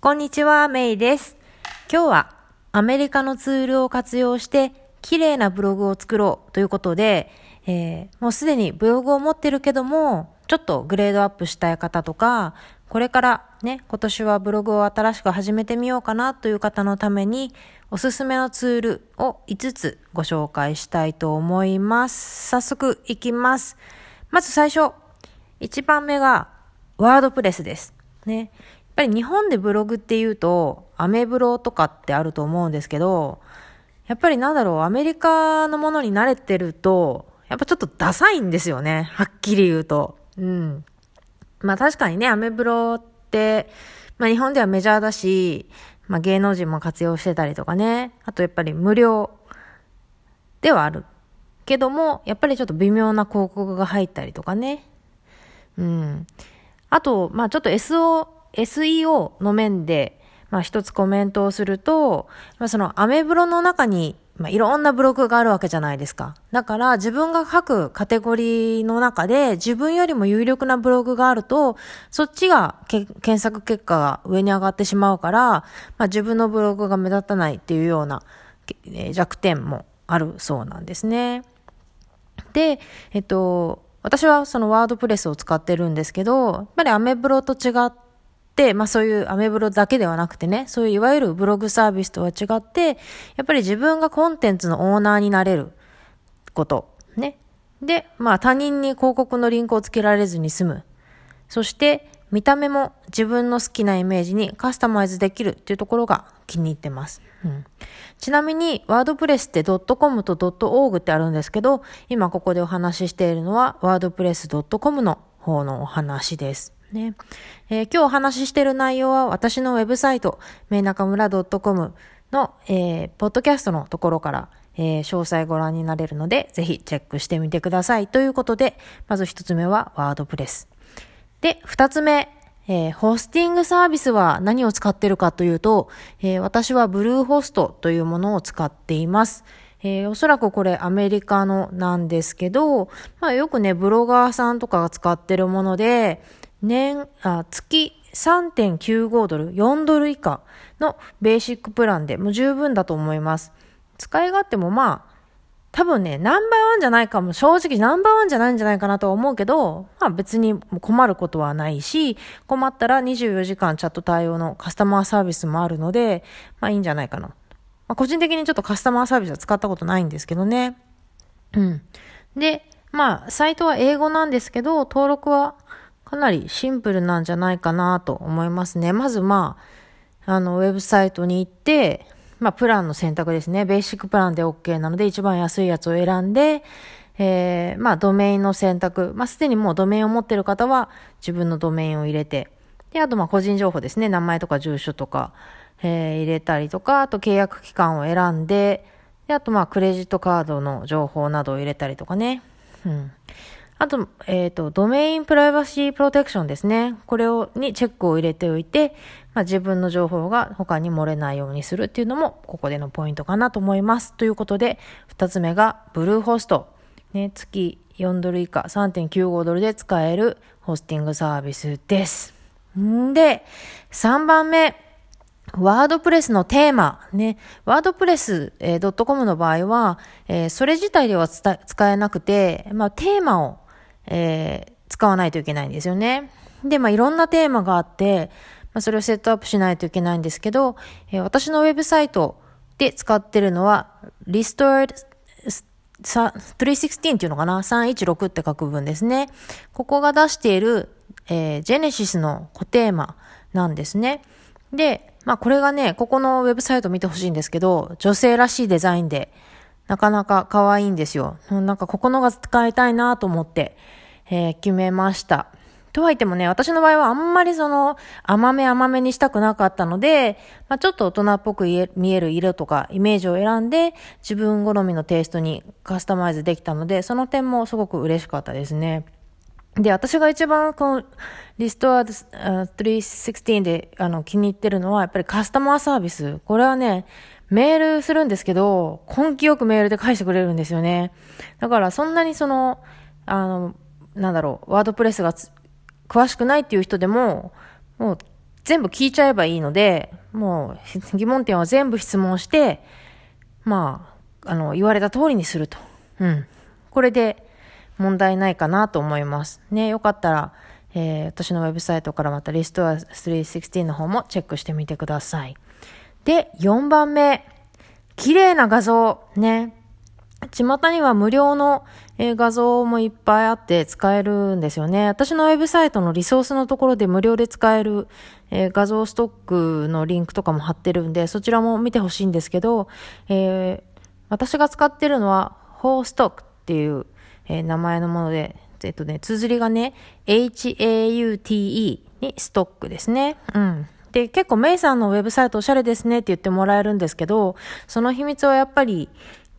こんにちは、メイです。今日はアメリカのツールを活用して綺麗なブログを作ろうということで、えー、もうすでにブログを持ってるけども、ちょっとグレードアップしたい方とか、これからね、今年はブログを新しく始めてみようかなという方のために、おすすめのツールを5つご紹介したいと思います。早速いきます。まず最初、1番目がワードプレスです。ね。やっぱり日本でブログっていうと、アメブロとかってあると思うんですけど、やっぱりなんだろう、アメリカのものに慣れてると、やっぱちょっとダサいんですよね。はっきり言うと。うん。まあ確かにね、アメブロって、まあ日本ではメジャーだし、まあ芸能人も活用してたりとかね。あとやっぱり無料ではある。けども、やっぱりちょっと微妙な広告が入ったりとかね。うん。あと、まあちょっと SO、SEO の面で、まあ一つコメントをすると、まあそのアメブロの中にまあ、いろんなブログがあるわけじゃないですか。だから自分が書くカテゴリーの中で自分よりも有力なブログがあると、そっちが検索結果が上に上がってしまうから、まあ、自分のブログが目立たないっていうような弱点もあるそうなんですね。で、えっと、私はそのワードプレスを使ってるんですけど、やっぱりアメブロと違って、まあそういうアメブロだけではなくてね、そういういわゆるブログサービスとは違って、やっぱり自分がコンテンツのオーナーになれること。ね。で、まあ他人に広告のリンクをつけられずに済む。そして、見た目も自分の好きなイメージにカスタマイズできるっていうところが気に入ってます。うん、ちなみに、ワードプレスって .com と .org ってあるんですけど、今ここでお話ししているのは、ワードプレス .com の方のお話です。ねえー、今日お話ししている内容は私のウェブサイト、めいなかむら .com の、えー、ポッドキャストのところから、えー、詳細ご覧になれるので、ぜひチェックしてみてください。ということで、まず一つ目はワードプレス。で、二つ目、えー、ホスティングサービスは何を使ってるかというと、えー、私はブルーホストというものを使っています。えー、おそらくこれアメリカのなんですけど、まあ、よくね、ブロガーさんとかが使ってるもので、年、あ月3.95ドル、4ドル以下のベーシックプランでも十分だと思います。使い勝手もまあ、多分ね、ナンバーワンじゃないかも、正直ナンバーワンじゃないんじゃないかなとは思うけど、まあ別に困ることはないし、困ったら24時間チャット対応のカスタマーサービスもあるので、まあいいんじゃないかな。まあ個人的にちょっとカスタマーサービスは使ったことないんですけどね。うん。で、まあ、サイトは英語なんですけど、登録はかなりシンプルなんじゃないかなと思いますね。まずまあ、あの、ウェブサイトに行って、まあ、プランの選択ですね。ベーシックプランで OK なので、一番安いやつを選んで、えー、まあ、ドメインの選択。まあ、すでにもうドメインを持ってる方は、自分のドメインを入れて、で、あと、まあ、個人情報ですね。名前とか住所とか、えー、入れたりとか、あと、契約期間を選んで、で、あと、まあ、クレジットカードの情報などを入れたりとかね。うん。あと、えっ、ー、と、ドメインプライバシープロテクションですね。これを、にチェックを入れておいて、まあ、自分の情報が他に漏れないようにするっていうのも、ここでのポイントかなと思います。ということで、二つ目が、ブルーホスト。ね、月4ドル以下、3.95ドルで使えるホスティングサービスです。んで、3番目。ワードプレスのテーマ、ね、ワードプレス、.com の場合は、えー、それ自体では使えなくて、まあ、テーマをえー、使わないといけないんですよね。で、まあ、いろんなテーマがあって、まあ、それをセットアップしないといけないんですけど、えー、私のウェブサイトで使ってるのは、Restored 316っていうのかな ?316 って書く分ですね。ここが出している、えー、Genesis の固テーマなんですね。で、まあこれがね、ここのウェブサイト見てほしいんですけど、女性らしいデザインで、なかなか可愛いんですよ。なんかここのが使いたいなと思って、えー、決めました。とはいってもね、私の場合はあんまりその甘め甘めにしたくなかったので、まあ、ちょっと大人っぽく見える色とかイメージを選んで自分好みのテイストにカスタマイズできたので、その点もすごく嬉しかったですね。で、私が一番このリストア316であの気に入ってるのはやっぱりカスタマーサービス。これはね、メールするんですけど、根気よくメールで返してくれるんですよね。だからそんなにその、あの、なんだろう、ワードプレスが詳しくないっていう人でも、もう全部聞いちゃえばいいので、もう疑問点は全部質問して、まあ、あの、言われた通りにすると。うん。これで問題ないかなと思います。ね、よかったら、えー、私のウェブサイトからまたリストア316の方もチェックしてみてください。で、4番目。綺麗な画像。ね。巷には無料の画像もいっぱいあって使えるんですよね。私のウェブサイトのリソースのところで無料で使える画像ストックのリンクとかも貼ってるんで、そちらも見てほしいんですけど、えー、私が使ってるのは、ホーストックっていう、名前のもので、えっとね、綴りがね、HAUTE にストックですね。うん。で、結構メイさんのウェブサイトおしゃれですねって言ってもらえるんですけど、その秘密はやっぱり、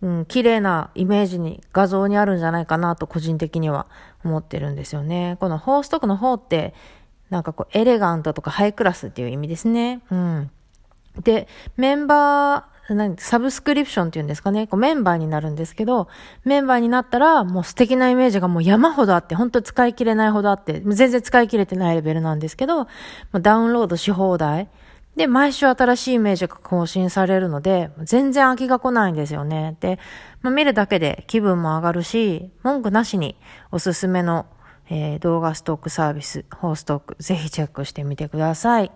うん、綺麗なイメージに、画像にあるんじゃないかなと個人的には思ってるんですよね。このホーストクの方って、なんかこう、エレガントとかハイクラスっていう意味ですね。うん。で、メンバー、サブスクリプションっていうんですかね、こうメンバーになるんですけど、メンバーになったらもう素敵なイメージがもう山ほどあって、本当使い切れないほどあって、全然使い切れてないレベルなんですけど、ダウンロードし放題。で、毎週新しいイメージが更新されるので、全然飽きが来ないんですよね。で、まあ、見るだけで気分も上がるし、文句なしにおすすめの、えー、動画ストックサービス、ホーストック、ぜひチェックしてみてください。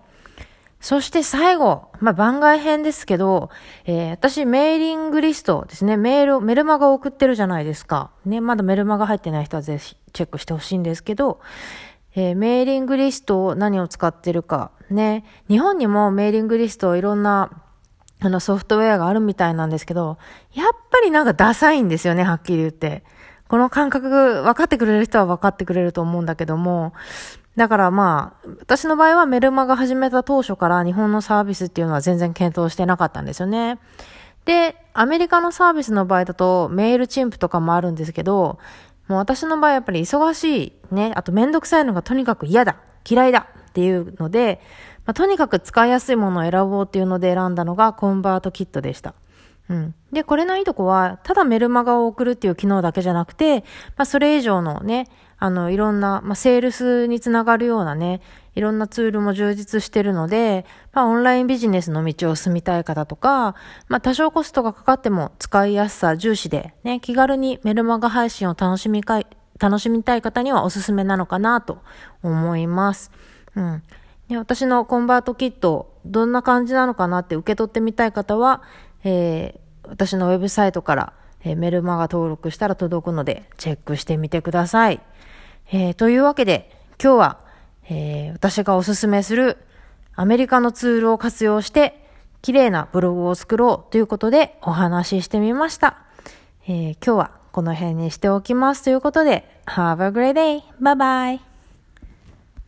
そして最後、まあ、番外編ですけど、えー、私メーリングリストですね、メール、メルマガを送ってるじゃないですか。ね、まだメルマガ入ってない人はぜひチェックしてほしいんですけど、えー、メーリングリストを何を使ってるか。ね、日本にもメーリングリストをいろんなあのソフトウェアがあるみたいなんですけど、やっぱりなんかダサいんですよね、はっきり言って。この感覚分かってくれる人は分かってくれると思うんだけども、だからまあ、私の場合はメルマが始めた当初から日本のサービスっていうのは全然検討してなかったんですよね。で、アメリカのサービスの場合だとメールチンプとかもあるんですけど、もう私の場合やっぱり忙しい、ね、あとめんどくさいのがとにかく嫌だ、嫌いだっていうので、まあ、とにかく使いやすいものを選ぼうっていうので選んだのがコンバートキットでした。うん。で、これのいいとこは、ただメルマガを送るっていう機能だけじゃなくて、まあ、それ以上のね、あの、いろんな、まあ、セールスにつながるようなね、いろんなツールも充実してるので、まあ、オンラインビジネスの道を進みたい方とか、まあ、多少コストがかかっても使いやすさ重視で、ね、気軽にメルマガ配信を楽しみかい、楽しみたい方にはおすすめなのかなと思います。うん。で私のコンバートキット、どんな感じなのかなって受け取ってみたい方は、えー、私のウェブサイトから、えー、メルマガ登録したら届くので、チェックしてみてください。えー、というわけで、今日は、えー、私がおすすめするアメリカのツールを活用して、綺麗なブログを作ろうということでお話ししてみました。えー、今日はこの辺にしておきますということで、Have a great day! Bye bye!